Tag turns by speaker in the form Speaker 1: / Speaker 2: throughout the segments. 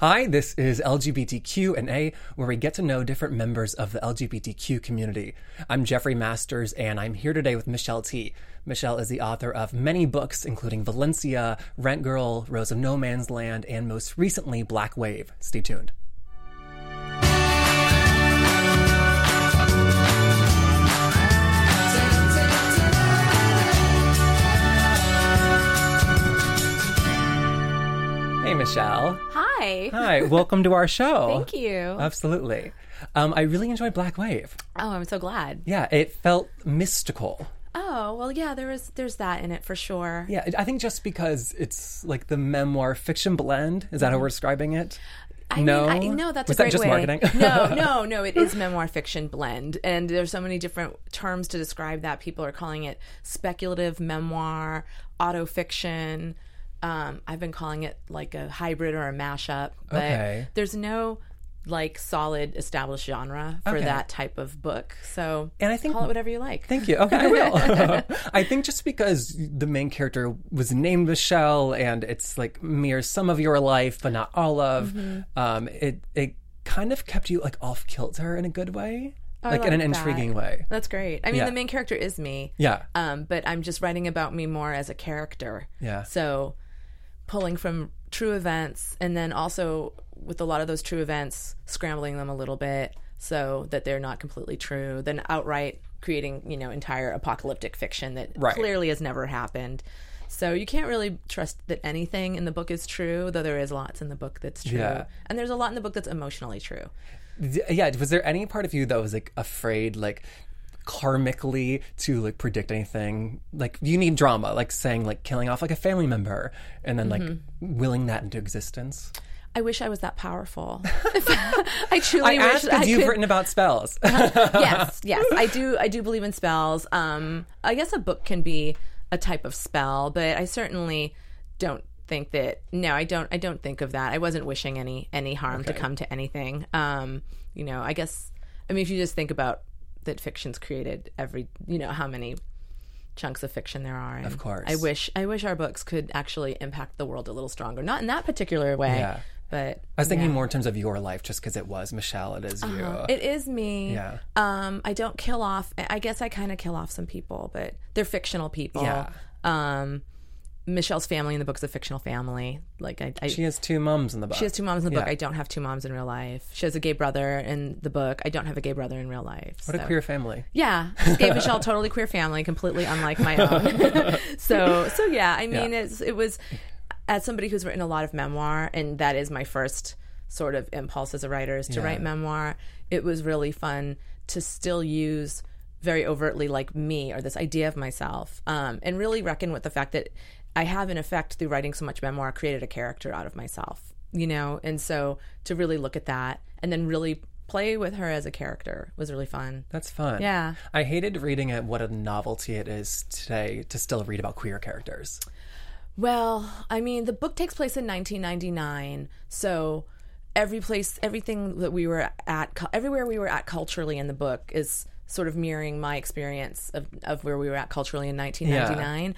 Speaker 1: Hi, this is LGBTQ and A, where we get to know different members of the LGBTQ community. I'm Jeffrey Masters, and I'm here today with Michelle Tea Michelle is the author of many books, including Valencia, Rent Girl, Rose of No Man's Land, and most recently, Black Wave. Stay tuned. Michelle.
Speaker 2: Hi.
Speaker 1: Hi, welcome to our show.
Speaker 2: Thank you.
Speaker 1: Absolutely. Um, I really enjoyed Black Wave.
Speaker 2: oh, I'm so glad.
Speaker 1: Yeah, it felt mystical.
Speaker 2: Oh, well, yeah, there is there's that in it for sure.
Speaker 1: Yeah, I think just because it's like the memoir fiction blend. Is that how we're describing it?
Speaker 2: I
Speaker 1: no,
Speaker 2: mean, I, no, that's
Speaker 1: Was
Speaker 2: a great
Speaker 1: that just
Speaker 2: way.
Speaker 1: marketing?
Speaker 2: no, no, no. It is memoir fiction blend, and there's so many different terms to describe that. People are calling it speculative memoir, auto fiction. Um, I've been calling it like a hybrid or a mashup, but
Speaker 1: Okay.
Speaker 2: there's no like solid established genre for
Speaker 1: Okay.
Speaker 2: that type of book. So
Speaker 1: And I think-
Speaker 2: call it whatever you like.
Speaker 1: Thank you. Okay, I will. I think just because the main character was named Michelle, and it's like mirrors some of your life, but not all of.
Speaker 2: Mm-hmm.
Speaker 1: Um, it it kind of kept you like off kilter in a good way,
Speaker 2: I
Speaker 1: like in an
Speaker 2: like that.
Speaker 1: intriguing way.
Speaker 2: That's great. I mean,
Speaker 1: Yeah.
Speaker 2: the main character is me.
Speaker 1: Yeah.
Speaker 2: Um, but I'm just writing about me more as a character.
Speaker 1: Yeah.
Speaker 2: So pulling from true events and then also with a lot of those true events, scrambling them a little bit so that they're not completely true, then outright creating, you know, entire apocalyptic fiction that
Speaker 1: Right.
Speaker 2: clearly has never happened. So you can't really trust that anything in the book is true, though there is lots in the book that's true.
Speaker 1: Yeah.
Speaker 2: And there's a lot in the book that's emotionally true.
Speaker 1: Yeah was there any part of you that was like afraid like karmically to like predict anything like you need drama like saying like killing off like a family member and then like
Speaker 2: Mm-hmm.
Speaker 1: willing that into existence
Speaker 2: I wish I was that powerful. I truly
Speaker 1: i
Speaker 2: wish
Speaker 1: asked
Speaker 2: I
Speaker 1: you've
Speaker 2: could-
Speaker 1: written about spells
Speaker 2: yes, yes, I do. I do believe in spells. Um, I guess a book can be a type of spell, but I certainly don't think that. No, I don't. I don't think of that. I wasn't wishing any any harm to come to anything. Um, you know, I guess. I mean, if you just think about that, fiction's created every. You know how many chunks of fiction there are. and
Speaker 1: Of course.
Speaker 2: I wish. I wish our books could actually impact the world a little stronger. Not in that particular way.
Speaker 1: Yeah.
Speaker 2: But
Speaker 1: i was thinking
Speaker 2: yeah.
Speaker 1: more in terms of your life just because it was michelle it is you
Speaker 2: It is me.
Speaker 1: Yeah.
Speaker 2: Um, I don't kill off. I guess I kind of kill off some people, but they're fictional people.
Speaker 1: Yeah.
Speaker 2: Um, Michelle's family in the book's a fictional family. Like I, I
Speaker 1: she has two mums in the book
Speaker 2: she has two moms in the book.
Speaker 1: Yeah.
Speaker 2: I don't have two moms in real life. She has a gay brother in the book. I don't have a gay brother in real life.
Speaker 1: what a queer family
Speaker 2: Yeah, gay Michelle, totally queer family, completely unlike my own. so, so yeah, I mean,
Speaker 1: Yeah.
Speaker 2: it's, it was as somebody who's written a lot of memoir, and that is my first sort of impulse as a writer is to
Speaker 1: Yeah.
Speaker 2: write memoir. It was really fun to still use very overtly like me or this idea of myself, um, and really reckon with the fact that I have, in effect, through writing so much memoir, created a character out of myself. You know, and so to really look at that and then really play with her as a character was really fun.
Speaker 1: that's fun
Speaker 2: Yeah.
Speaker 1: i hated reading it what a novelty it is today to still read about queer characters
Speaker 2: Well, I mean, the book takes place in 1999, so every place, everything that we were at, everywhere we were at culturally in the book is sort of mirroring my experience of, of where we were at culturally in 1999.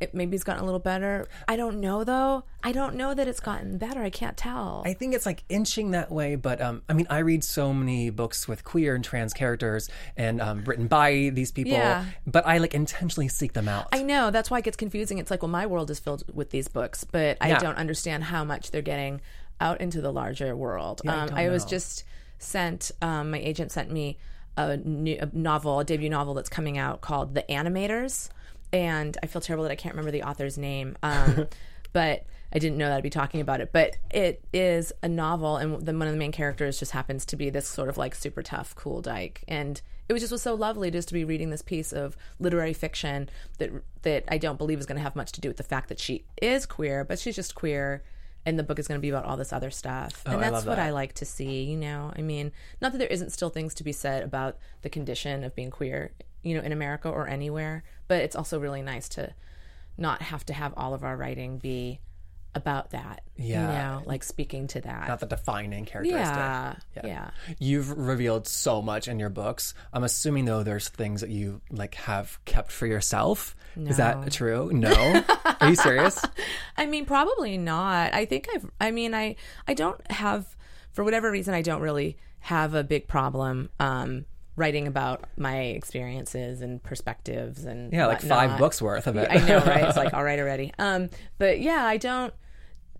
Speaker 2: It maybe it's gotten a little better. I don't know though. I don't know that it's gotten better. I can't tell.
Speaker 1: I think it's like inching that way, but um, I mean, I read so many books with queer and trans characters and um, written by these people,
Speaker 2: Yeah.
Speaker 1: but I like intentionally seek them out.
Speaker 2: I know that's why it gets confusing. It's like, well, my world is filled with these books, but I
Speaker 1: Yeah.
Speaker 2: don't understand how much they're getting out into the larger world.
Speaker 1: I
Speaker 2: um,
Speaker 1: don't
Speaker 2: I was just sent. Um, my agent sent me a, new, a novel, a debut novel that's coming out called The Animators, and I feel terrible that I can't remember the author's name. Um, but I didn't know that I'd be talking about it. But it is a novel, and then one of the main characters just happens to be this sort of like super tough, cool dyke, and it was just was so lovely just to be reading this piece of literary fiction that that I don't believe is going to have much to do with the fact that she is queer, but she's just queer. And the book is going to be about all this other stuff, and
Speaker 1: Oh, I
Speaker 2: that's
Speaker 1: love
Speaker 2: what
Speaker 1: that.
Speaker 2: I like to see. You know, I mean, not that there isn't still things to be said about the condition of being queer, you know, in America or anywhere, but it's also really nice to not have to have all of our writing be about that.
Speaker 1: Yeah.
Speaker 2: You know, like speaking to that.
Speaker 1: Not the defining characteristic.
Speaker 2: yeah, yeah. Yeah.
Speaker 1: You've revealed so much in your books. I'm assuming though there's things that you like have kept for yourself. Is that true? No. Are you serious?
Speaker 2: I mean, probably not. I think I've. I mean, I I don't have, for whatever reason, I don't really have a big problem um, writing about my experiences and perspectives and
Speaker 1: Yeah, like five books worth of it.
Speaker 2: I know, right? It's like all right already. Um, but yeah, I don't.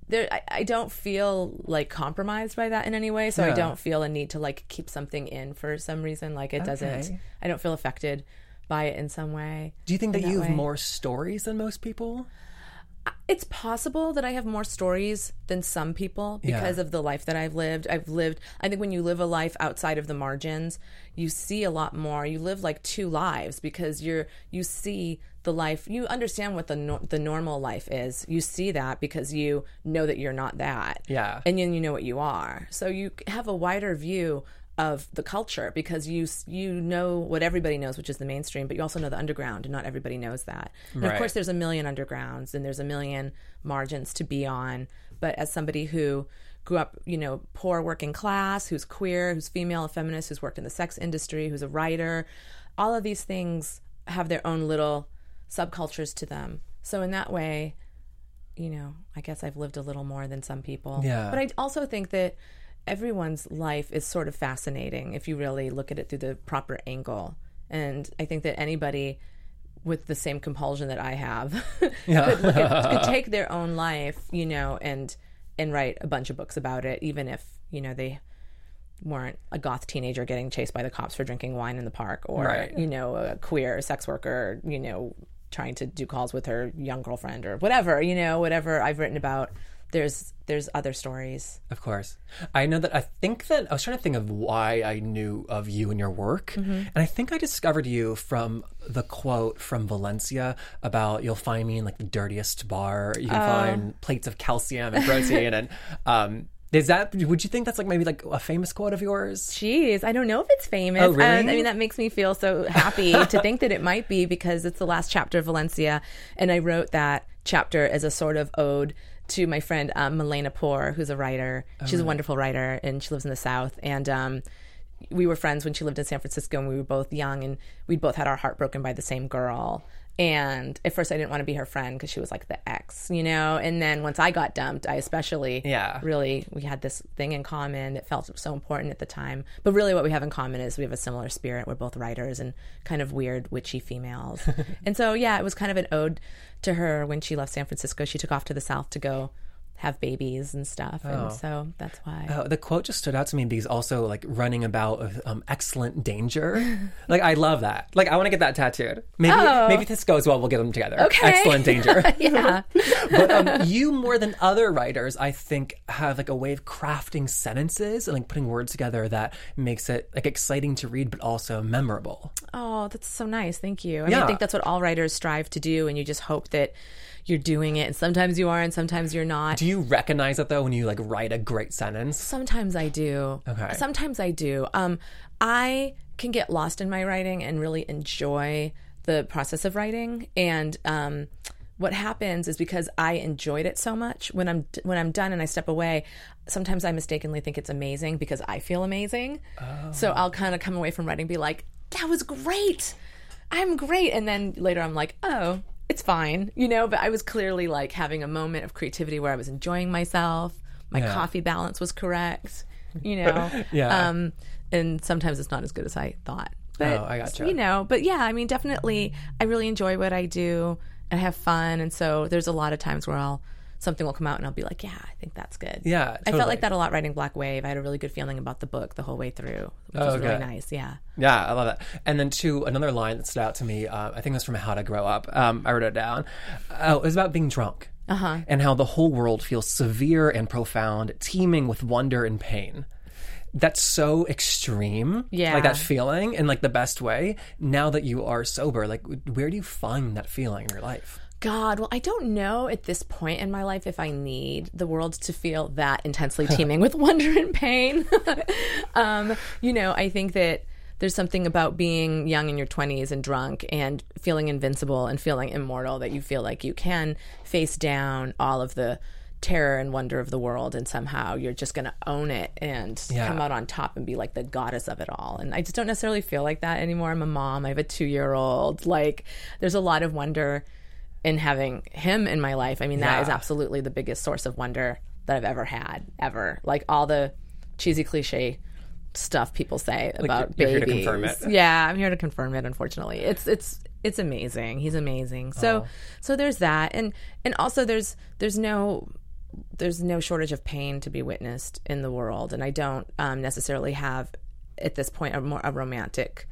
Speaker 2: There, I, I don't feel like compromised by that in any way. So
Speaker 1: Yeah.
Speaker 2: I don't feel a need to like keep something in for some reason. Like it doesn't. I don't feel affected by it in some way.
Speaker 1: Do you think that,
Speaker 2: that
Speaker 1: you have
Speaker 2: way.
Speaker 1: more stories than most people?
Speaker 2: It's possible that I have more stories than some people because
Speaker 1: Yeah.
Speaker 2: of the life that I've lived. I've lived, I think when you live a life outside of the margins, you see a lot more. You live like two lives because you're, you see the life, you understand what the, the normal life is. You see that because you know that you're not that.
Speaker 1: Yeah.
Speaker 2: And then you know what you are. So you have a wider view of the culture because you you know what everybody knows, which is the mainstream, but you also know the underground, and not everybody knows that. And
Speaker 1: Right.
Speaker 2: of course, there's a million undergrounds and there's a million margins to be on. But as somebody who grew up, you know, poor working class, who's queer, who's female, a feminist, who's worked in the sex industry, who's a writer, all of these things have their own little subcultures to them. So in that way, you know, I guess I've lived a little more than some people.
Speaker 1: Yeah.
Speaker 2: But I also think that everyone's life is sort of fascinating if you really look at it through the proper angle. And I think that anybody with the same compulsion that I have could, at, could take their own life, you know, and and write a bunch of books about it, even if you know they weren't a goth teenager getting chased by the cops for drinking wine in the park, or
Speaker 1: Right.
Speaker 2: you know, a queer sex worker, you know, trying to do calls with her young girlfriend or whatever, you know, whatever I've written about. There's there's other stories.
Speaker 1: Of course. I know that I think that I was trying to think of why I knew of you and your work.
Speaker 2: Mm-hmm.
Speaker 1: And I think I discovered you from the quote from Valencia about you'll find me in like the dirtiest bar. You can
Speaker 2: Oh.
Speaker 1: find plates of calcium and protein and um is that would you think that's like maybe like a famous quote of yours?
Speaker 2: Jeez, I don't know if it's famous.
Speaker 1: Oh, really?
Speaker 2: And, I mean, that makes me feel so happy to think that it might be because it's the last chapter of Valencia, and I wrote that chapter as a sort of ode to my friend um, Milena Poor, who's a writer. She's a wonderful writer, and she lives in the South. And um, we were friends when she lived in San Francisco, and we were both young, and we'd both had our heart broken by the same girl. And at first, I didn't want to be her friend because she was like the ex, you know. And then once I got dumped, I especially
Speaker 1: Yeah.
Speaker 2: really we had this thing in common that felt so important at the time. But really, what we have in common is we have a similar spirit. We're both writers and kind of weird, witchy females. and so, yeah, it was kind of an ode to her when she left San Francisco. She took off to the South to go have babies and stuff. And so that's why.
Speaker 1: Oh, the quote just stood out to me because also like running about um, excellent danger. like I love that. Like I want to get that tattooed. Maybe maybe this goes well, we'll get them together.
Speaker 2: Oh. Okay.
Speaker 1: Excellent danger.
Speaker 2: yeah.
Speaker 1: but um, you more than other writers, I think, have like a way of crafting sentences and like putting words together that makes it like exciting to read, but also memorable.
Speaker 2: Oh, that's so nice. Thank you. I mean,
Speaker 1: Yeah.
Speaker 2: I think that's what all writers strive to do. And you just hope that you're doing it. And sometimes you are, and sometimes you're not.
Speaker 1: Do you recognize it though when you like write a great sentence?
Speaker 2: Sometimes I do.
Speaker 1: Okay.
Speaker 2: Sometimes I do. Um, I can get lost in my writing and really enjoy the process of writing. And um, what happens is because I enjoyed it so much when I'm when I'm done and I step away, sometimes I mistakenly think it's amazing because I feel amazing. Oh. So I'll kind of come away from writing and be like, "That was great. I'm great." And then later I'm like, "Oh." It's fine, you know, but I was clearly like having a moment of creativity where I was enjoying myself. My
Speaker 1: Yeah.
Speaker 2: coffee balance was correct, you know.
Speaker 1: Yeah.
Speaker 2: Um, and sometimes it's not as good as I thought. But,
Speaker 1: Oh, I gotcha.
Speaker 2: You know, but yeah, I mean, definitely, I really enjoy what I do. I have fun, and so there's a lot of times where I'll something will come out and I'll be like, yeah, I think that's good.
Speaker 1: Yeah,
Speaker 2: I felt like that a lot writing Black Wave. I had a really good feeling about the book the whole way through, which
Speaker 1: Oh,
Speaker 2: was really nice. Yeah.
Speaker 1: Yeah, I love that. And then two, another line that stood out to me. Uh, I think it was from How to Grow Up. Um, I wrote it down. Oh, it was about being drunk uh-huh. and how the whole world feels severe and profound, teeming with wonder and pain. That's so extreme.
Speaker 2: Yeah.
Speaker 1: like that feeling in like the best way. Now that you are sober, like where do you find that feeling in your life?
Speaker 2: God, well, I don't know at this point in my life if I need the world to feel that intensely teeming with wonder and pain. um, you know, I think that there's something about being young in your 20s and drunk and feeling invincible and feeling immortal that you feel like you can face down all of the terror and wonder of the world and somehow you're just going to own it and
Speaker 1: Yeah.
Speaker 2: come out on top and be like the goddess of it all and i just don't necessarily feel like that anymore i'm a mom i have a two year old like there's a lot of wonder in having him in my life i mean that is
Speaker 1: Yeah.
Speaker 2: absolutely the biggest source of wonder that i've ever had ever. Like all the cheesy cliche stuff people say about
Speaker 1: you're here to
Speaker 2: babies.
Speaker 1: confirm it.
Speaker 2: yeah i'm here to confirm it unfortunately. It's it's it's amazing. He's amazing. So
Speaker 1: Oh.
Speaker 2: so there's that. And and also there's there's no there's no shortage of pain to be witnessed in the world. And i don't um, necessarily have at this point a more a romantic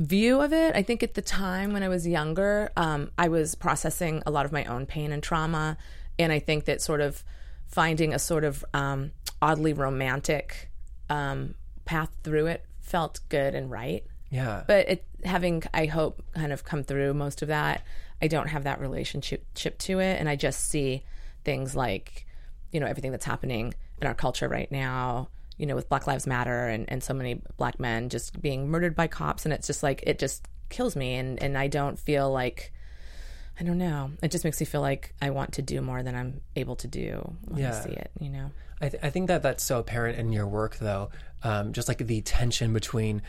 Speaker 2: view of it i think at the time when i was younger um, i was processing a lot of my own pain and trauma. And i think that sort of finding a sort of um, oddly romantic um, path through it felt good and right.
Speaker 1: Yeah.
Speaker 2: but it having i hope kind of come through most of that i don't have that relationship chip to it. And i just see things like you know everything that's happening in our culture right now you know with black lives matter and, and so many black men just being murdered by cops and it's just like it just kills me and and i don't feel like i don't know it just makes me feel like i want to do more than i'm able to do when
Speaker 1: Yeah.
Speaker 2: i see it you know
Speaker 1: I, th- I think that that's so apparent in your work, though. Um, just like the tension between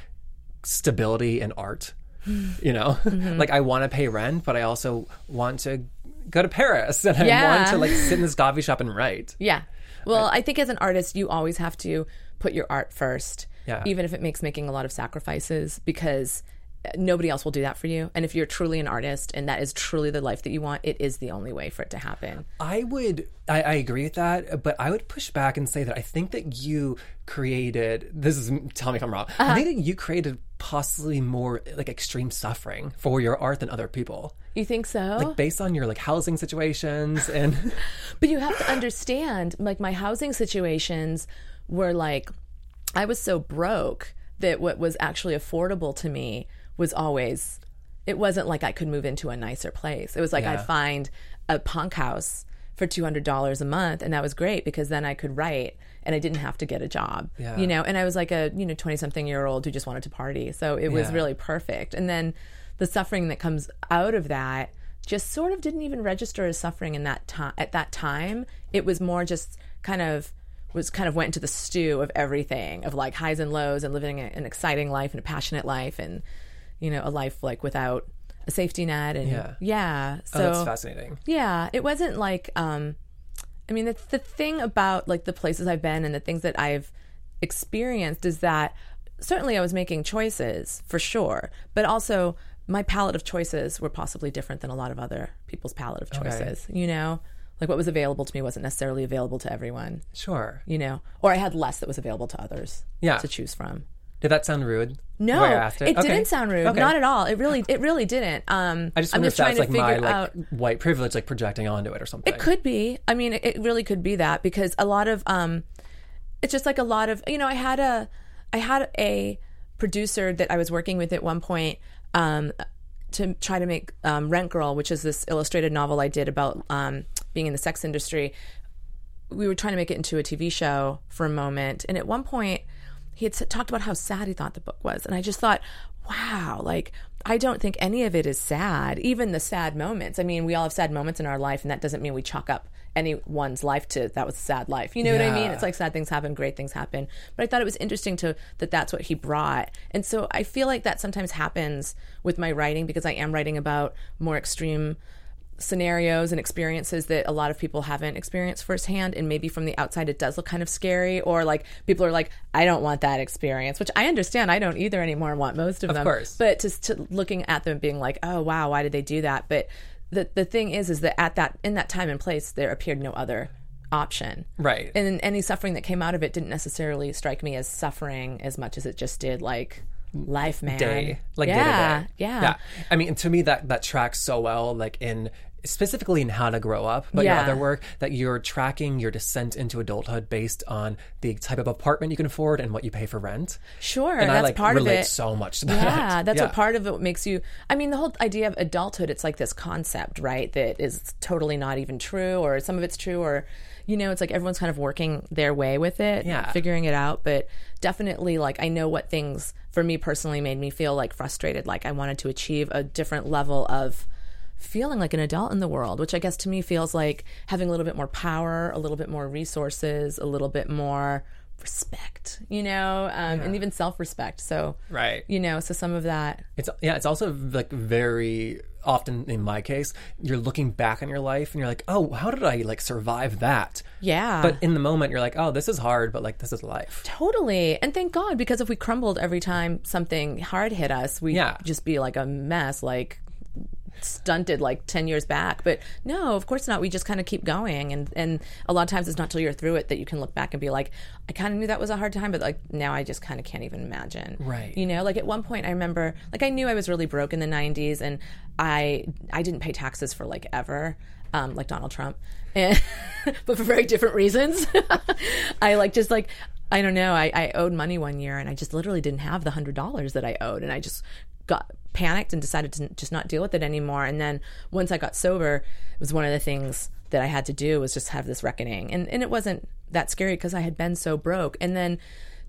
Speaker 1: stability and art. You know,
Speaker 2: Mm-hmm.
Speaker 1: like I want to pay rent, but I also want to go to Paris and I want to like sit in this coffee shop and write.
Speaker 2: Yeah. Well, I think as an artist, you always have to put your art first,
Speaker 1: Yeah.
Speaker 2: even if it makes making a lot of sacrifices, because nobody else will do that for you. And if you're truly an artist and that is truly the life that you want, it is the only way for it to happen.
Speaker 1: I would, I, I agree with that, but I would push back and say that I think that you created. This is tell me if I'm wrong.
Speaker 2: Uh-huh.
Speaker 1: I think that you created possibly more like extreme suffering for your art than other people,
Speaker 2: You think so?
Speaker 1: like based on your like housing situations and.
Speaker 2: But you have to understand, like my housing situations were like, I was so broke that what was actually affordable to me was always. It wasn't like I could move into a nicer place. It was like
Speaker 1: Yeah.
Speaker 2: I'd find a punk house for two hundred dollars a month, and that was great because then I could write and I didn't have to get a job.
Speaker 1: Yeah.
Speaker 2: You know, and I was like a you know twenty something year old who just wanted to party, so it was really perfect. And then the suffering that comes out of that just sort of didn't even register as suffering in that time at that time it was more just kind of was kind of went into the stew of everything of like highs and lows and living a- an exciting life and a passionate life and you know a life like without a safety net and
Speaker 1: Yeah.
Speaker 2: yeah
Speaker 1: Oh,
Speaker 2: so
Speaker 1: that's fascinating.
Speaker 2: yeah, it wasn't like um I mean the the thing about like the places I've been and the things that I've experienced is that certainly I was making choices for sure, but also my palette of choices were possibly different than a lot of other people's palette of choices, you know? Like what was available to me wasn't necessarily available to everyone,
Speaker 1: Sure.
Speaker 2: you know? Or I had less that was available to others
Speaker 1: Yeah.
Speaker 2: to choose from.
Speaker 1: Did that sound rude?
Speaker 2: No,
Speaker 1: the way I asked
Speaker 2: it,
Speaker 1: Okay.
Speaker 2: didn't sound rude.
Speaker 1: Okay.
Speaker 2: Not at all. It really, it really didn't. Um,
Speaker 1: I just
Speaker 2: I'm
Speaker 1: wonder
Speaker 2: just
Speaker 1: if
Speaker 2: trying
Speaker 1: that's
Speaker 2: to
Speaker 1: like
Speaker 2: figure
Speaker 1: my like
Speaker 2: out.
Speaker 1: white privilege, like projecting onto it or something.
Speaker 2: It could be. I mean, it, it really could be that because a lot of um, it's just like a lot of you know. I had a I had a producer that I was working with at one point um, to try to make um, Rent Girl, which is this illustrated novel I did about um, being in the sex industry. We were trying to make it into a TV show for a moment, and at one point he had talked about how sad he thought the book was, and I just thought, wow, like I don't think any of it is sad, even the sad moments. I mean, we all have sad moments in our life, and that doesn't mean we chalk up anyone's life to that was a sad life. You know what I mean? It's like sad things happen, great things happen. But I thought it was interesting to that that's what he brought, and so I feel like that sometimes happens with my writing because I am writing about more extreme scenarios and experiences that a lot of people haven't experienced firsthand and maybe from the outside it does look kind of scary or like people are like i don't want that experience which i understand i don't either anymore and want most of, them
Speaker 1: course.
Speaker 2: but just to looking at them being like oh wow why did they do that but the the thing is is that at that in that time and place there appeared no other option
Speaker 1: Right.
Speaker 2: and any suffering that came out of it didn't necessarily strike me as suffering as much as it just did like life man
Speaker 1: day, like
Speaker 2: yeah,
Speaker 1: day to day.
Speaker 2: yeah
Speaker 1: yeah. I mean, to me, that that tracks so well, like in specifically in How to Grow Up, but your
Speaker 2: Yeah.
Speaker 1: other work that you're tracking your descent into adulthood based on the type of apartment you can afford and what you pay for rent.
Speaker 2: sure
Speaker 1: And
Speaker 2: that's
Speaker 1: I like
Speaker 2: part
Speaker 1: relate
Speaker 2: of it
Speaker 1: so much to that.
Speaker 2: Yeah, that's what part of it makes you. I mean, the whole idea of adulthood, it's like this concept, right? That is totally not even true, or some of it's true, or, you know, it's like everyone's kind of working their way with it,
Speaker 1: Yeah.
Speaker 2: figuring it out. But definitely, like, I know what things for me personally made me feel like frustrated. Like, I wanted to achieve a different level of feeling like an adult in the world, which I guess to me feels like having a little bit more power, a little bit more resources, a little bit more respect, you know, um, and even self respect. So,
Speaker 1: Right.
Speaker 2: you know, so some of that,
Speaker 1: It's yeah, it's also like very often in my case, you're looking back on your life and you're like, "Oh, how did I like survive that?"
Speaker 2: yeah.
Speaker 1: But in the moment you're like, "Oh, this is hard, but like this is life."
Speaker 2: Totally. And thank God, because if we crumbled every time something hard hit us, we'd
Speaker 1: Yeah.
Speaker 2: just be like a mess, like stunted like 10 years back. But no, of course not. We just kind of keep going. And, and a lot of times it's not till you're through it that you can look back and be like, I kind of knew that was a hard time, but like now I just kind of can't even imagine.
Speaker 1: Right.
Speaker 2: You know, like at one point I remember, like I knew I was really broke in the 90s and I, I didn't pay taxes for like ever. Um, like Donald Trump, and but for very different reasons. I like just like I don't know. I, I owed money one year, and I just literally didn't have the hundred dollars that I owed, and I just got panicked and decided to just not deal with it anymore. And then once I got sober, it was one of the things that I had to do was just have this reckoning, and and it wasn't that scary because I had been so broke, and then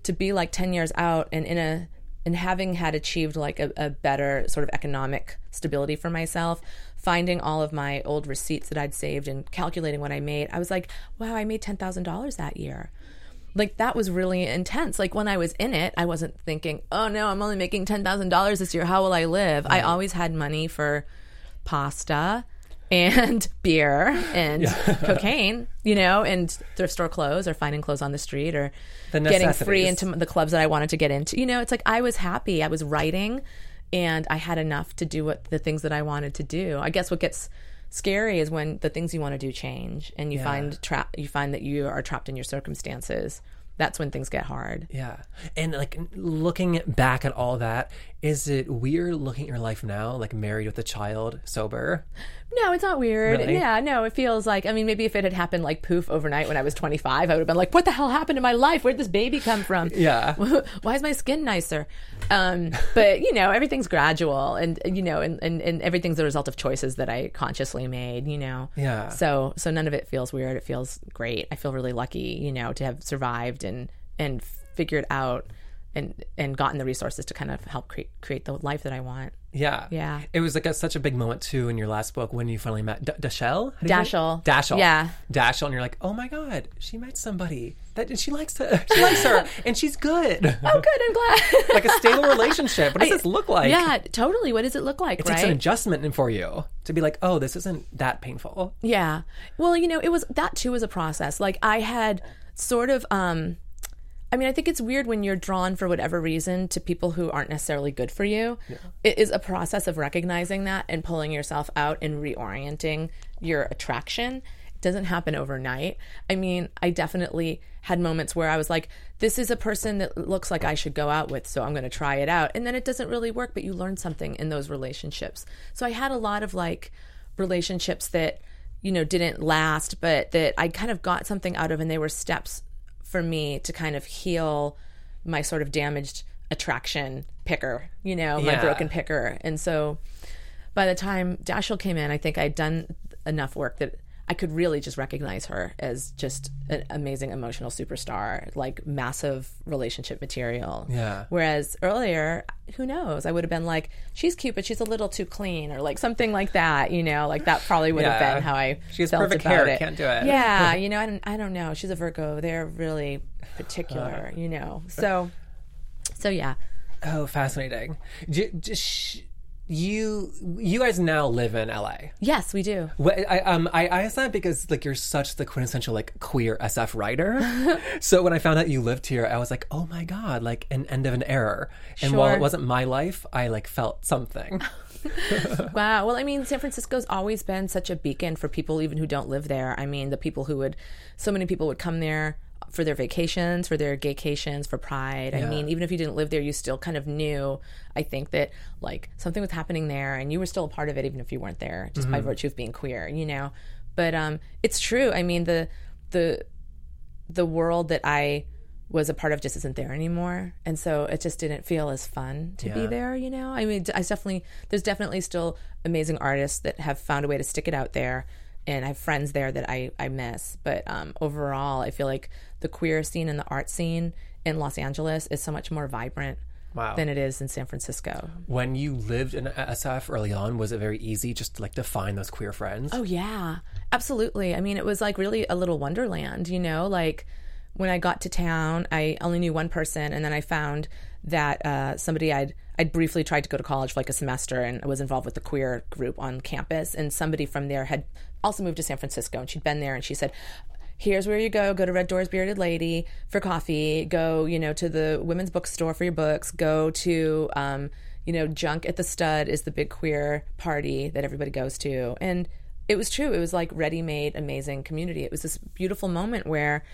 Speaker 2: to be like ten years out and in a and having had achieved like a, a better sort of economic stability for myself finding all of my old receipts that i'd saved and calculating what i made i was like wow i made $10000 that year like that was really intense like when i was in it i wasn't thinking oh no i'm only making $10000 this year how will i live i always had money for pasta and beer and cocaine, you know, and thrift store clothes or finding clothes on the street or
Speaker 1: The
Speaker 2: getting free into the clubs that I wanted to get into. You know, it's like I was happy. I was writing and I had enough to do what the things that I wanted to do. I guess what gets scary is when the things you want to do change and you find trap you find that you are trapped in your circumstances. That's when things get hard.
Speaker 1: Yeah. And like looking back at all that, is it weird looking at your life now, like married with a child, sober?
Speaker 2: No, it's not weird.
Speaker 1: Really?
Speaker 2: Yeah, no, it feels like, I mean, maybe if it had happened like poof overnight when I was 25, I would have been like, what the hell happened to my life? Where'd this baby come from?
Speaker 1: Yeah.
Speaker 2: Why is my skin nicer? Um, but, you know, everything's gradual and, you know, and, and, and everything's the result of choices that I consciously made, you know?
Speaker 1: Yeah.
Speaker 2: So, so none of it feels weird. It feels great. I feel really lucky, you know, to have survived and, and figured out and, and gotten the resources to kind of help create, create the life that I want.
Speaker 1: Yeah.
Speaker 2: Yeah.
Speaker 1: It was like a, such a big moment too in your last book when you finally met D- Dashiell. How do you say it?
Speaker 2: Dashiell.
Speaker 1: Dashiell.
Speaker 2: Yeah.
Speaker 1: Dashiell, and you're like, oh my god, she met somebody that and she likes to, she likes her, and she's good.
Speaker 2: Oh, good. I'm glad.
Speaker 1: like a stable relationship. What does this look like?
Speaker 2: Yeah, totally. What does it look like,
Speaker 1: It takes an adjustment in for you to be like, oh, this isn't that painful.
Speaker 2: yeah. Well, you know, it was that too was a process. Like I had sort of um I mean, I think it's weird when you're drawn for whatever reason to people who aren't necessarily good for you. It is a process of recognizing that and pulling yourself out and reorienting your attraction. It doesn't happen overnight. I mean, I definitely had moments where I was like, this is a person that looks like I should go out with, so I'm going to try it out. And then it doesn't really work, but you learn something in those relationships. So I had a lot of like relationships that, you know, didn't last, but that I kind of got something out of, and they were steps for me to kind of heal my sort of damaged attraction picker, you know, my
Speaker 1: Yeah.
Speaker 2: broken picker. And so by the time Dashiell came in, I think I'd done enough work that I could really just recognize her as just an amazing emotional superstar, like massive relationship material.
Speaker 1: Yeah.
Speaker 2: Whereas earlier, who knows? I would have been like, she's cute, but she's a little too clean, or like something like that. You know, like that probably would have been how I
Speaker 1: She has
Speaker 2: felt
Speaker 1: perfect
Speaker 2: about
Speaker 1: hair,
Speaker 2: it.
Speaker 1: can't do it.
Speaker 2: Yeah, you know, I don't, I don't know. She's a Virgo. They're really particular. Uh. You know, so, so yeah.
Speaker 1: Oh, fascinating. J- just, you, you guys now live in LA.
Speaker 2: Yes, we do.
Speaker 1: Well, I um I, I asked that because like you're such the quintessential like queer SF writer. so when I found out you lived here, I was like, oh my god, like an end of an error. And while it wasn't my life, I like felt something.
Speaker 2: Wow. Well, I mean, San Francisco's always been such a beacon for people even who don't live there. I mean, the people who would, so many people would come there for their vacations, for their gaycations, for Pride. I mean, even if you didn't live there, you still kind of knew. I think that like something was happening there, and you were still a part of it, even if you weren't there, just by virtue of being queer. You know. But um, it's true. I mean, the the the world that I was a part of just isn't there anymore, and so it just didn't feel as fun to be there. You know, I mean, I definitely there's definitely still amazing artists that have found a way to stick it out there, and I have friends there that I I miss. But um, overall, I feel like the queer scene and the art scene in Los Angeles is so much more vibrant.
Speaker 1: Wow.
Speaker 2: than it is in San Francisco.
Speaker 1: When you lived in SF early on, was it very easy just to like to find those queer friends?
Speaker 2: Oh yeah, absolutely. I mean, it was like really a little wonderland, you know. Like when I got to town, I only knew one person, and then I found that uh, somebody I'd I'd briefly tried to go to college for like a semester, and I was involved with the queer group on campus, and somebody from there had also moved to San Francisco, and she'd been there, and she said. Here's where you go. Go to Red Dora's Bearded Lady for coffee. Go, you know, to the women's bookstore for your books. Go to, um, you know, Junk at the Stud is the big queer party that everybody goes to. And it was true. It was like ready made, amazing community. It was this beautiful moment where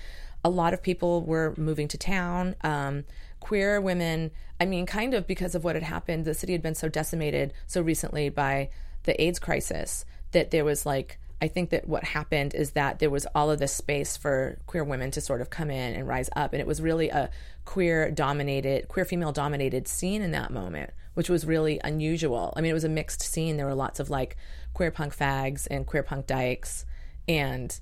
Speaker 2: a lot of people were moving to town. Um, queer women, I mean, kind of because of what had happened, the city had been so decimated so recently by the AIDS crisis that there was like, I think that what happened is that there was all of this space for queer women to sort of come in and rise up. And it was really a queer dominated, queer female dominated scene in that moment, which was really unusual. I mean, it was a mixed scene. There were lots of like queer punk fags and queer punk dykes. And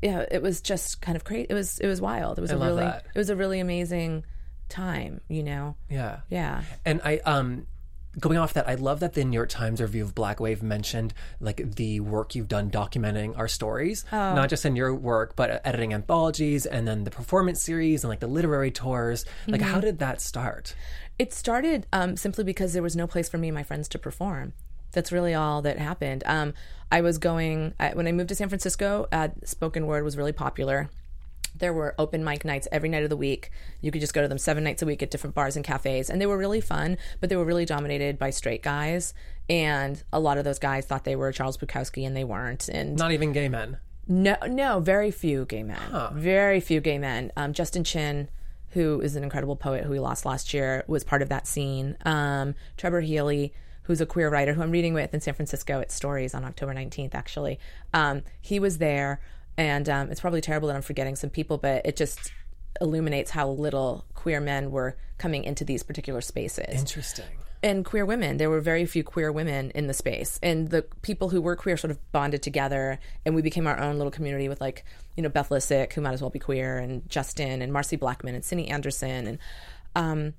Speaker 2: yeah, it was just kind of crazy. It was, it was wild. It was
Speaker 1: I
Speaker 2: a really,
Speaker 1: that.
Speaker 2: it was a really amazing time, you know?
Speaker 1: Yeah.
Speaker 2: Yeah.
Speaker 1: And I um going off that, I love that the New York Times review of Black Wave mentioned like the work you've done documenting our stories,
Speaker 2: Oh.
Speaker 1: not just in your work, but editing anthologies and then the performance series and like the literary tours. Like,
Speaker 2: Mm-hmm.
Speaker 1: how did that start?
Speaker 2: It started um, simply because there was no place for me and my friends to perform. That's really all that happened. Um, I was going I, when I moved to San Francisco. Uh, spoken word was really popular. There were open mic nights every night of the week. You could just go to them seven nights a week at different bars and cafes, and they were really fun. But they were really dominated by straight guys, and a lot of those guys thought they were Charles Bukowski, and they weren't. And
Speaker 1: Not even gay men.
Speaker 2: no, no, very few gay men. Very few gay men. Um, Justin Chin, who is an incredible poet who we lost last year, was part of that scene. Um, Trebor Healey, who's a queer writer who I'm reading with in San Francisco at Stories on October 19th, actually. Um, he was there. And um, it's probably terrible that I'm forgetting some people, but it just illuminates how little queer men were coming into these particular spaces
Speaker 1: Interesting.
Speaker 2: and queer women. There were very few queer women in the space, and the people who were queer sort of bonded together, and we became our own little community with like you know Beth Lisick, who might as well be queer, and Justin and Marci Blackman and Sini Anderson, and um,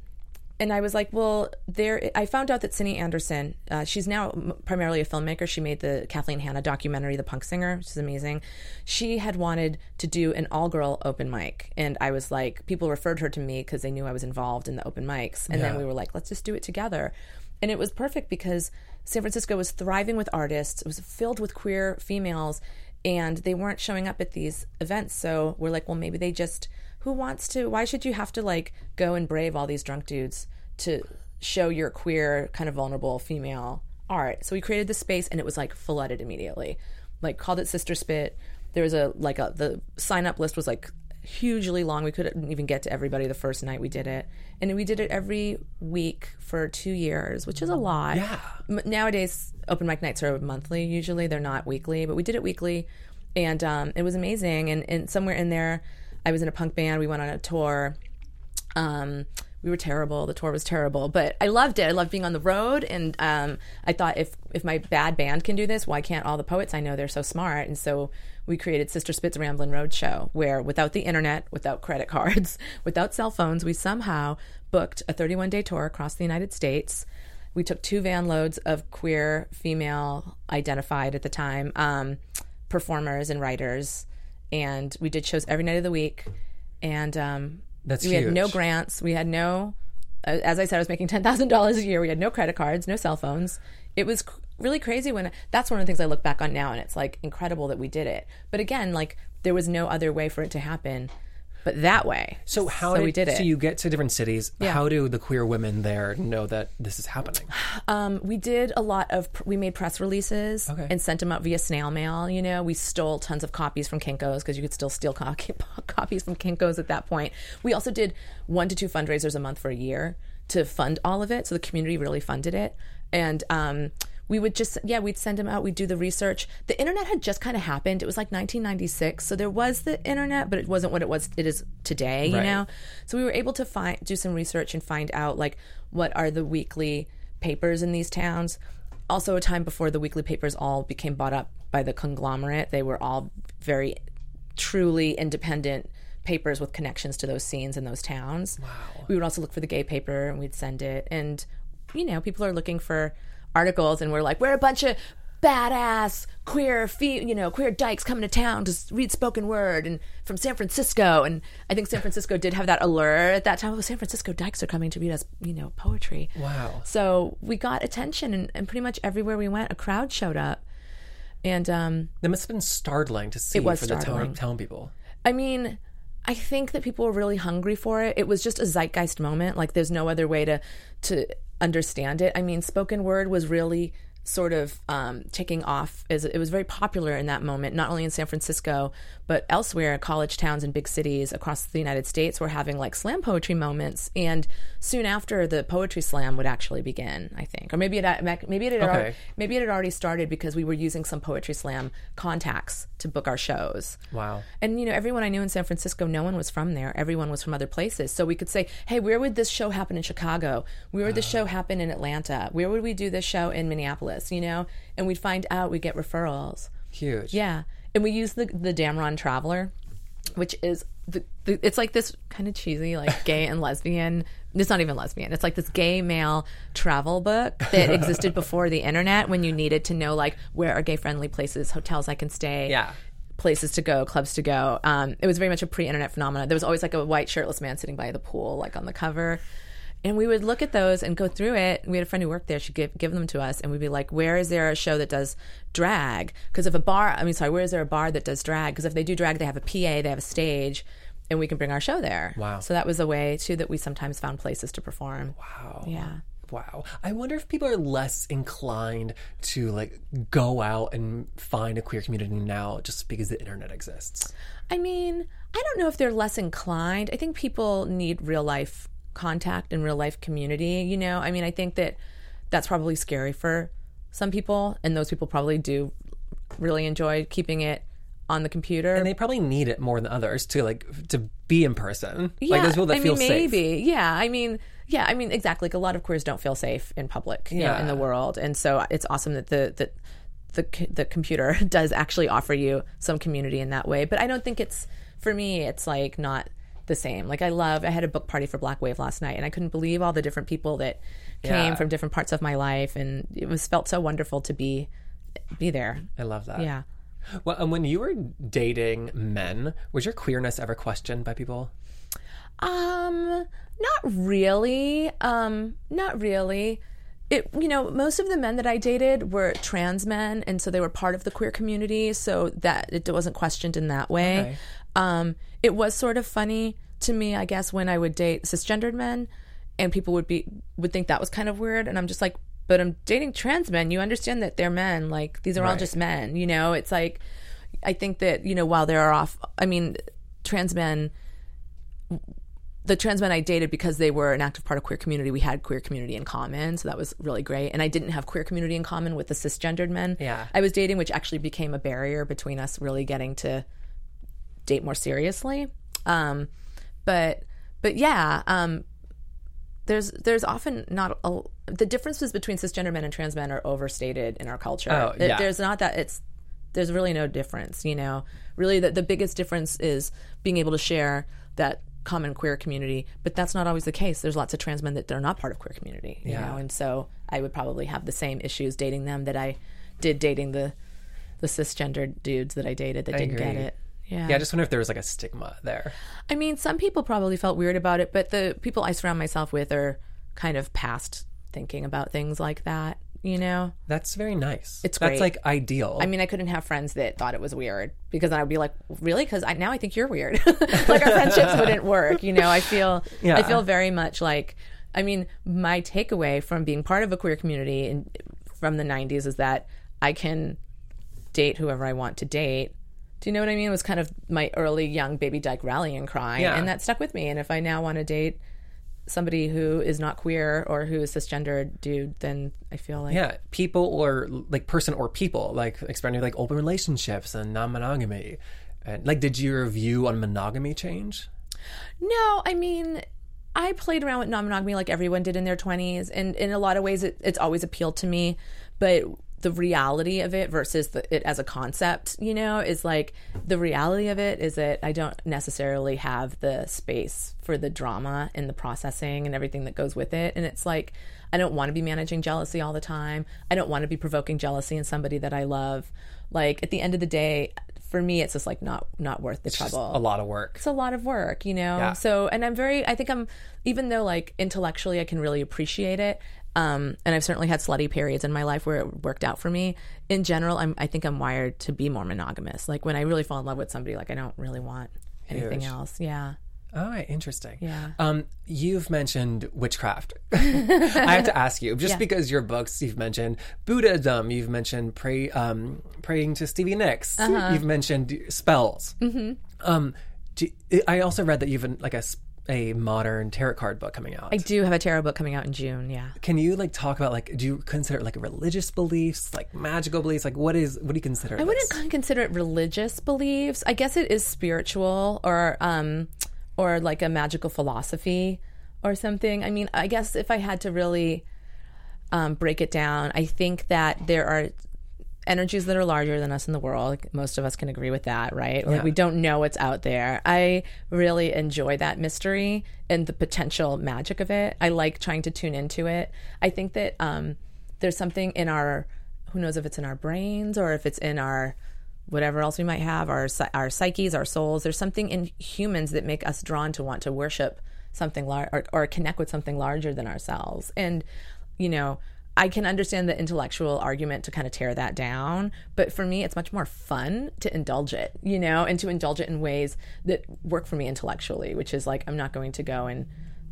Speaker 2: and I was like, well, there. I found out that Sini Anderson, uh, she's now primarily a filmmaker. She made the Kathleen Hanna documentary, The Punk Singer, which is amazing. She had wanted to do an all-girl open mic, and I was like, people referred her to me because they knew I was involved in the open mics, and then we were like, let's just do it together. And it was perfect because San Francisco was thriving with artists. It was filled with queer females, and they weren't showing up at these events. So we're like, well, maybe they just who wants to? Why should you have to like go and brave all these drunk dudes to show your queer, kind of vulnerable female art? So we created this space, and it was like flooded immediately. Like called it Sister Spit. There was a like a the sign up list was like hugely long. We couldn't even get to everybody the first night we did it, and we did it every week for two years, which is a lot.
Speaker 1: Yeah.
Speaker 2: M- Nowadays, open mic nights are monthly. Usually, they're not weekly, but we did it weekly, and um, it was amazing. And, and somewhere in there, I was in a punk band. We went on a tour. Um, we were terrible. The tour was terrible, but I loved it. I loved being on the road, and um, I thought if if my bad band can do this, why can't all the poets I know? They're so smart, and so we created Sister Spit's Ramblin' Road Show, where without the internet, without credit cards, without cell phones, we somehow booked a 31 day tour across the United States. We took two van loads of queer, female, identified at the time um, performers and writers, and we did shows every night of the week. And um,
Speaker 1: That's
Speaker 2: we had no grants. We had no, uh, as I said, I was making ten thousand dollars a year. We had no credit cards, no cell phones. It was cr- really crazy when that's one of the things I look back on now, and it's like incredible that we did it. But again, like there was no other way for it to happen, but that way.
Speaker 1: So how
Speaker 2: So we did it.
Speaker 1: So you get to different cities.
Speaker 2: Yeah.
Speaker 1: How do the queer women there know that this is happening?
Speaker 2: Um, we did a lot of we made press releases
Speaker 1: Okay.
Speaker 2: and sent them out via snail mail. You know, we stole tons of copies from Kinkos because you could still steal co- copies from Kinkos at that point. We also did one to two fundraisers a month for a year to fund all of it, so the community really funded it. And um, we would just yeah, we'd send them out. We'd do the research. The internet had just kind of happened. It was like 1996, so there was the internet, but it wasn't what it was. It is today. You
Speaker 1: Right.
Speaker 2: know. So we were able to find do some research and find out like what are the weekly papers in these towns. Also, a time before the weekly papers all became bought up by the conglomerate. They were all very truly independent papers with connections to those scenes in those towns. Wow. We would also look for the gay paper and we'd send it. And, you know, people are looking for articles and we're like, we're a bunch of badass queer fe- you know queer dykes coming to town to read spoken word and from San Francisco. And I think San Francisco did have that allure at that time. Oh San Francisco dykes are coming to read us you know poetry.
Speaker 1: Wow.
Speaker 2: so we got attention and, and pretty much everywhere we went a crowd showed up. And um
Speaker 1: That must have been startling to see
Speaker 2: It was
Speaker 1: for the town, town people.
Speaker 2: I mean, I think that people were really hungry for it. It was just a zeitgeist moment. Like there's no other way to to understand it. I mean, spoken word was really sort of um, taking off as it was very popular in that moment not only in san francisco but elsewhere college towns and big cities across the united states were having like slam poetry moments and soon after the poetry slam would actually begin i think or maybe it maybe it had already, maybe it had already started because we were using some poetry slam contacts to book our shows
Speaker 1: Wow.
Speaker 2: and you know, everyone I knew in San Francisco, no one was from there. Everyone was from other places. So we could say, "Hey, where would this show happen in Chicago? Where would this show happen in Atlanta? Where would we do this show in Minneapolis?" You know, and we'd find out. We'd get referrals.
Speaker 1: Huge.
Speaker 2: Yeah, and we use the the Damron Traveler, which is the, the it's like this kind of cheesy, like gay and lesbian. It's not even lesbian. It's like this gay male travel book that existed before the internet when you needed to know like where are gay friendly places, hotels I can stay
Speaker 1: Yeah.
Speaker 2: places to go, clubs to go. Um, it was very much a pre-internet phenomenon. There was always like a white shirtless man sitting by the pool, like on the cover. And we would look at those and go through it. We had a friend who worked there. She'd give, give them to us, and we'd be like, "Where is there a show that does drag? Because if a bar, I mean, sorry, where is there a bar that does drag? Because if they do drag, they have a PA, they have a stage, and we can bring our show there.
Speaker 1: Wow.
Speaker 2: So that was a way too that we sometimes found places to perform.
Speaker 1: Wow.
Speaker 2: Yeah.
Speaker 1: Wow. I wonder if people are less inclined to like go out and find a queer community now just because the internet exists.
Speaker 2: I mean, I don't know if they're less inclined. I think people need real life contact and real life community, you know? I mean, I think that that's probably scary for some people, and those people probably do really enjoy keeping it on the computer.
Speaker 1: And they probably need it more than others to like to be in person. like those people that
Speaker 2: I
Speaker 1: feel
Speaker 2: mean,
Speaker 1: safe.
Speaker 2: maybe. Yeah, I mean, yeah, I mean, exactly. Like a lot of queers don't feel safe in public, you know,
Speaker 1: Yeah.
Speaker 2: in the world, and so it's awesome that the that the the computer does actually offer you some community in that way. But I don't think it's for me. It's like not the same. Like I love. I had a book party for Black Wave last night, and I couldn't believe all the different people that came
Speaker 1: Yeah.
Speaker 2: from different parts of my life, and it was felt so wonderful to be be there.
Speaker 1: I love that.
Speaker 2: Yeah.
Speaker 1: Well, and when you were dating men, was your queerness ever questioned by people?
Speaker 2: Um, not really. Um, not really. It, you know, most of the men that I dated were trans men, and so they were part of the queer community, so that it wasn't questioned in that way.
Speaker 1: Okay.
Speaker 2: Um, it was sort of funny to me, I guess, when I would date cisgendered men, and people would be would think that was kind of weird, and I'm just like, but I'm dating trans men. You understand that they're men. Like these are all just men. You know, it's like I think that you know while there are off, I mean, trans men the trans men I dated because they were an active part of queer community. We had queer community in common, so that was really great. And I didn't have queer community in common with the cisgendered men
Speaker 1: Yeah.
Speaker 2: I was dating, which actually became a barrier between us really getting to date more seriously. Um, but but yeah, um, there's there's often not a, the differences between cisgender men and trans men are overstated in our culture.
Speaker 1: Oh, yeah.
Speaker 2: There's not that it's there's really no difference, you know. Really the, the biggest difference is being able to share that common queer community, but that's not always the case. There's lots of trans men that they're not part of queer community, you
Speaker 1: Yeah.
Speaker 2: know. And so I would probably have the same issues dating them that I did dating the the cisgendered dudes that I dated that didn't get it. Yeah.
Speaker 1: Yeah, I just wonder if there was like a stigma there.
Speaker 2: I mean, some people probably felt weird about it, but the people I surround myself with are kind of past thinking about things like that, you know?
Speaker 1: That's very nice.
Speaker 2: It's
Speaker 1: That's
Speaker 2: great.
Speaker 1: like ideal.
Speaker 2: I mean, I couldn't have friends that thought it was weird because then I'd be like, really? Because I, now I think you're weird. like our friendships wouldn't work, you know? I feel,
Speaker 1: Yeah.
Speaker 2: I feel very much like, I mean, my takeaway from being part of a queer community in, from the 90s is that I can date whoever I want to date. Do you know what I mean? It was kind of my early young baby dyke rallying cry,
Speaker 1: Yeah.
Speaker 2: and that stuck with me. And if I now want to date somebody who is not queer or who is cisgendered dude, then I feel like
Speaker 1: yeah, people or like person or people, like expanding like open relationships and non-monogamy. And like, did your view on monogamy change?
Speaker 2: No, I mean, I played around with non monogamy like everyone did in their 20s. And in a lot of ways, it, it's always appealed to me. But the reality of it versus the, it as a concept, you know, is like the reality of it is that I don't necessarily have the space for the drama and the processing and everything that goes with it. And it's like, I don't want to be managing jealousy all the time. I don't want to be provoking jealousy in somebody that I love. Like at the end of the day, for me, it's just like not not worth the trouble
Speaker 1: a lot of work.
Speaker 2: it's a lot of work, you know.
Speaker 1: Yeah.
Speaker 2: So, and I'm very, I think I'm, even though like intellectually I can really appreciate it, um, and I've certainly had slutty periods in my life where it worked out for me. In general, I'm, I think I'm wired to be more monogamous. Like when I really fall in love with somebody, like I don't really want anything
Speaker 1: Huge.
Speaker 2: else. Yeah.
Speaker 1: All right, interesting.
Speaker 2: Yeah.
Speaker 1: Um, you've mentioned witchcraft. I have to ask you, just
Speaker 2: Yeah.
Speaker 1: because your books, you've mentioned Buddhism, you've mentioned pray, um, praying to Stevie Nicks,
Speaker 2: Uh-huh.
Speaker 1: you've mentioned spells. Mm-hmm. Um, do, I also read that you've like a a modern tarot card book coming out.
Speaker 2: I do have a tarot book coming out in June. Yeah.
Speaker 1: Can you like talk about like do you consider it like religious beliefs, like magical beliefs? Like what is what do you consider?
Speaker 2: I wouldn't con- consider it religious beliefs. I guess it is spiritual or um or like a magical philosophy or something. I mean, I guess if I had to really um, break it down, I think that there are energies that are larger than us in the world. Like, Most of us can agree with that, right? Like
Speaker 1: Yeah.
Speaker 2: we don't know what's out there. I really enjoy that mystery and the potential magic of it. I like trying to tune into it. I think that um, there's something in our who knows if it's in our brains or if it's in our whatever else we might have our our psyches, our souls. There's something in humans that make us drawn to want to worship something large or, or connect with something larger than ourselves. And you know, I can understand the intellectual argument to kind of tear that down, but for me, it's much more fun to indulge it, you know, and to indulge it in ways that work for me intellectually, which is like I'm not going to go and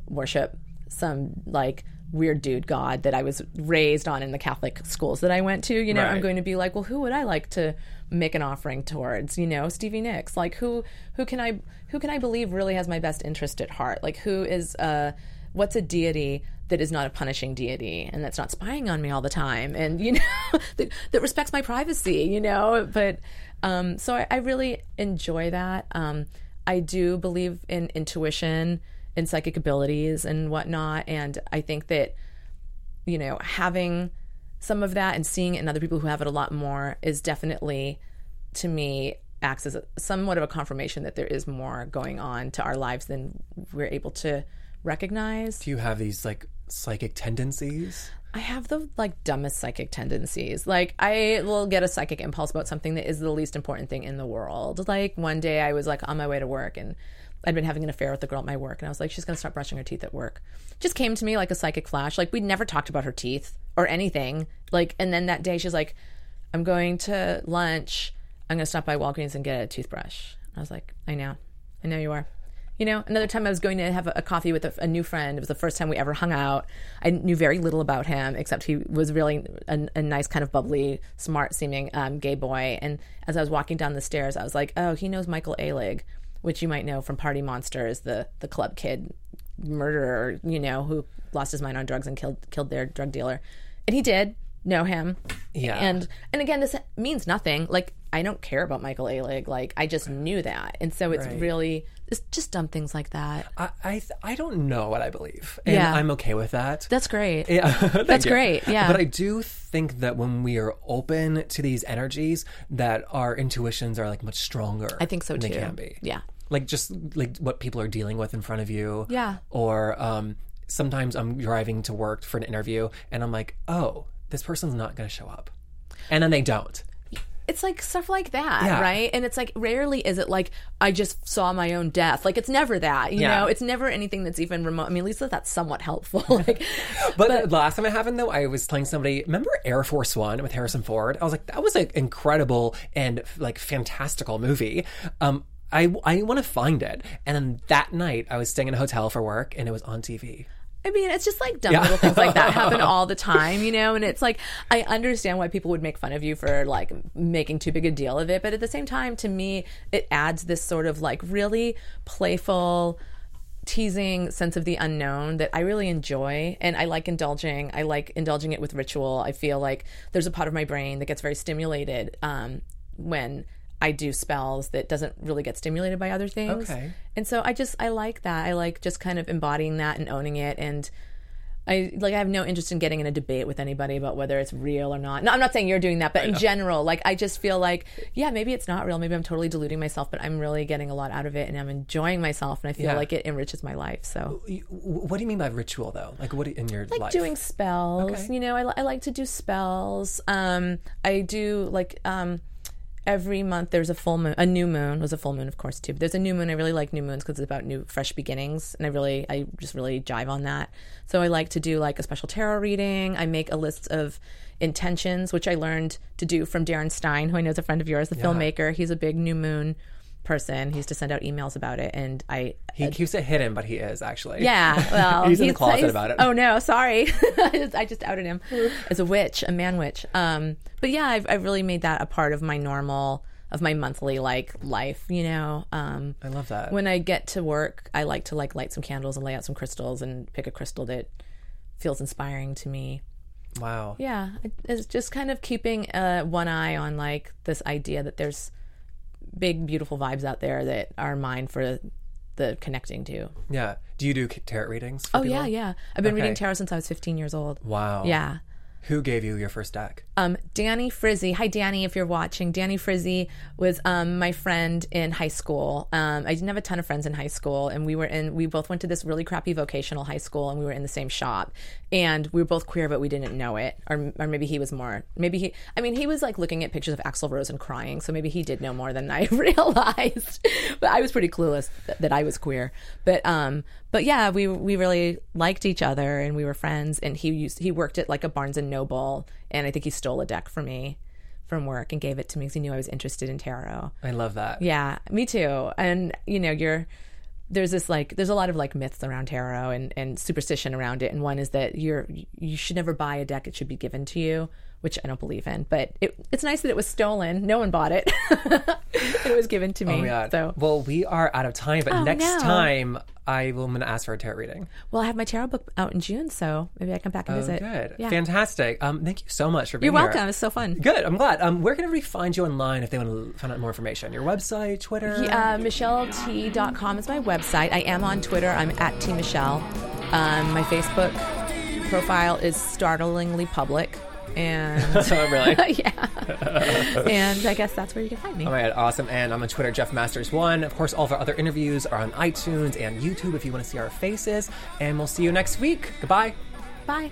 Speaker 2: worship some like weird dude god that I was raised on in the Catholic schools that I went to. You know, I'm going to be like, well, who would I like to make an offering towards? You know, Stevie Nicks. Like who who can I who can I believe really has my best interest at heart? Like who is uh what's a deity that is not a punishing deity and that's not spying on me all the time and you know that, that respects my privacy you know but um, so I, I really enjoy that. Um, i do believe in intuition and psychic abilities and whatnot. And i think that you know having some of that and seeing it in other people who have it a lot more is definitely to me acts as a, somewhat of a confirmation that there is more going on to our lives than we're able to recognize.
Speaker 1: Do you have these like psychic tendencies?
Speaker 2: I have the like dumbest psychic tendencies. Like I will get a psychic impulse about something that is the least important thing in the world. Like one day I was like on my way to work and I'd been having an affair with the girl at my work and I was like she's going to start brushing her teeth at work. Just came to me like a psychic flash. Like we'd never talked about her teeth or anything. Like and then that day she's like I'm going to lunch. I'm going to stop by Walgreens and get a toothbrush. I was like, I know. I know you are. You know, another time I was going to have a, a coffee with a, a new friend. It was the first time we ever hung out. I knew very little about him, except he was really a, a nice, kind of bubbly, smart seeming um, gay boy. And as I was walking down the stairs, I was like, oh, he knows Michael Alig, which you might know from Party Monsters, the, the club kid murderer, you know, who lost his mind on drugs and killed killed their drug dealer. And he did know him.
Speaker 1: Yeah.
Speaker 2: And and again, this means nothing. Like I don't care about Michael Alig. Like I just knew that, and so it's
Speaker 1: Right.
Speaker 2: really it's just dumb things like that.
Speaker 1: I I, th- I don't know what I believe, and
Speaker 2: Yeah.
Speaker 1: I'm okay with that.
Speaker 2: That's great.
Speaker 1: Yeah,
Speaker 2: That's
Speaker 1: you.
Speaker 2: great, yeah.
Speaker 1: But I do think that when we are open to these energies, that our intuitions are like much stronger.
Speaker 2: I think so too.
Speaker 1: They can be.
Speaker 2: Yeah.
Speaker 1: Like just like what people are dealing with in front of you.
Speaker 2: Yeah.
Speaker 1: Or um, sometimes I'm driving to work for an interview, and I'm like, oh, this person's not going to show up, and then they don't.
Speaker 2: It's like stuff like that,
Speaker 1: Yeah.
Speaker 2: right? And it's like rarely is it like I just saw my own death. Like it's never that, you
Speaker 1: Yeah.
Speaker 2: know. It's never anything that's even remote. I mean, at least that's somewhat helpful. like,
Speaker 1: But, the last time it happened, though, I was telling somebody, remember Air Force One with Harrison Ford? I was like, that was an incredible and like fantastical movie. Um, I, I want to find it. And then that night, I was staying in a hotel for work and it was on TV.
Speaker 2: I mean, it's just like dumb little things like that happen all the time, you know. And it's like I understand why people would make fun of you for like making too big a deal of it, but at the same time, to me, it adds this sort of like really playful. Teasing sense of the unknown that I really enjoy, and I like indulging. I like indulging it with ritual. I feel like there's a part of my brain that gets very stimulated um, when I do spells that doesn't really get stimulated by other things.
Speaker 1: Okay.
Speaker 2: And so I just I like that. I like just kind of embodying that and owning it and I like I have no interest in getting in a debate with anybody about whether it's real or not. No, I'm not saying you're doing that, but in general, like I just feel like yeah, maybe it's not real. Maybe I'm totally deluding myself, but I'm really getting a lot out of it and I'm enjoying myself and I feel
Speaker 1: Yeah.
Speaker 2: like it enriches my life. So
Speaker 1: What do you mean by ritual, though? Like, what do- in your
Speaker 2: like
Speaker 1: life?
Speaker 2: doing spells.
Speaker 1: Okay.
Speaker 2: You know, I, I like to do spells. Um, I do like um, every month there's a full moon. A new moon was a full moon, of course, too. But there's a new moon. I really like new moons because it's about new, fresh beginnings, and I really, I just really jive on that. So I like to do like a special tarot reading. I make a list of intentions, which I learned to do from Darren Stein, who I know is a friend of yours, the filmmaker. He's a big new moon person. He used to send out emails about it, and I
Speaker 1: He keeps it hidden, but he is actually.
Speaker 2: yeah, well,
Speaker 1: He's in the closet about it.
Speaker 2: Oh no, sorry, I just- I just outed him as a witch, a man witch. Um, but yeah, I've, I've really made that a part of my normal, of my monthly like life. You know, um,
Speaker 1: I love that.
Speaker 2: when I get to work, I like to like light some candles and lay out some crystals and pick a crystal that feels inspiring to me.
Speaker 1: wow.
Speaker 2: Yeah, it's just kind of keeping uh, one eye on like this idea that there's big, beautiful vibes out there that are mine for the connecting to.
Speaker 1: Yeah. Do you do tarot readings?
Speaker 2: Oh
Speaker 1: people?
Speaker 2: yeah, yeah. I've been reading tarot since I was 15 years old.
Speaker 1: Wow.
Speaker 2: Yeah.
Speaker 1: Who gave you your first deck?
Speaker 2: Um, Danny Frizzy. Hi, Danny, if you're watching. Danny Frizzy was um, my friend in high school. Um, I didn't have a ton of friends in high school, and we were in. We both went to this really crappy vocational high school, and we were in the same shop. And we were both queer, but we didn't know it, or or maybe he was more. Maybe he. I mean, he was like looking at pictures of Axl Rose and crying, so maybe he did know more than I realized. but I was pretty clueless that, that I was queer. But um, but yeah, we we really liked each other, and we were friends. And he used he worked at like a Barnes and Noble, and I think he stole a deck from me from work and gave it to me because he knew I was interested in tarot.
Speaker 1: I love that.
Speaker 2: Yeah, me too. And you know, you're there's this like there's a lot of like myths around tarot and and superstition around it. And one is that you're you should never buy a deck; it should be given to you, which I don't believe in. But it, it's nice that it was stolen. No one bought it. it was given to me.
Speaker 1: Oh, yeah.
Speaker 2: So
Speaker 1: Well, we are out of time, but
Speaker 2: Oh,
Speaker 1: next
Speaker 2: no.
Speaker 1: time I will, I'm going to ask for a tarot reading.
Speaker 2: well, I have my tarot book out in June, so maybe I come back and
Speaker 1: Oh,
Speaker 2: visit.
Speaker 1: good.
Speaker 2: Yeah.
Speaker 1: Fantastic. Um, thank you so much for being
Speaker 2: You're
Speaker 1: here.
Speaker 2: welcome. It's so fun.
Speaker 1: Good. I'm glad. Um, where can everybody find you online if they want to find out more information? Your website, Twitter?
Speaker 2: Uh, MichelleTea.com is my website. I am on Twitter. I'm at T Michelle. Um, my Facebook profile is startlingly public. And
Speaker 1: Oh, really?
Speaker 2: yeah. and I guess that's where you can find me.
Speaker 1: Oh all right, awesome. And I'm on Twitter, Jeff Masters1. Of course, all of our other interviews are on iTunes and YouTube if you want to see our faces. And we'll see you next week. Goodbye.
Speaker 2: Bye.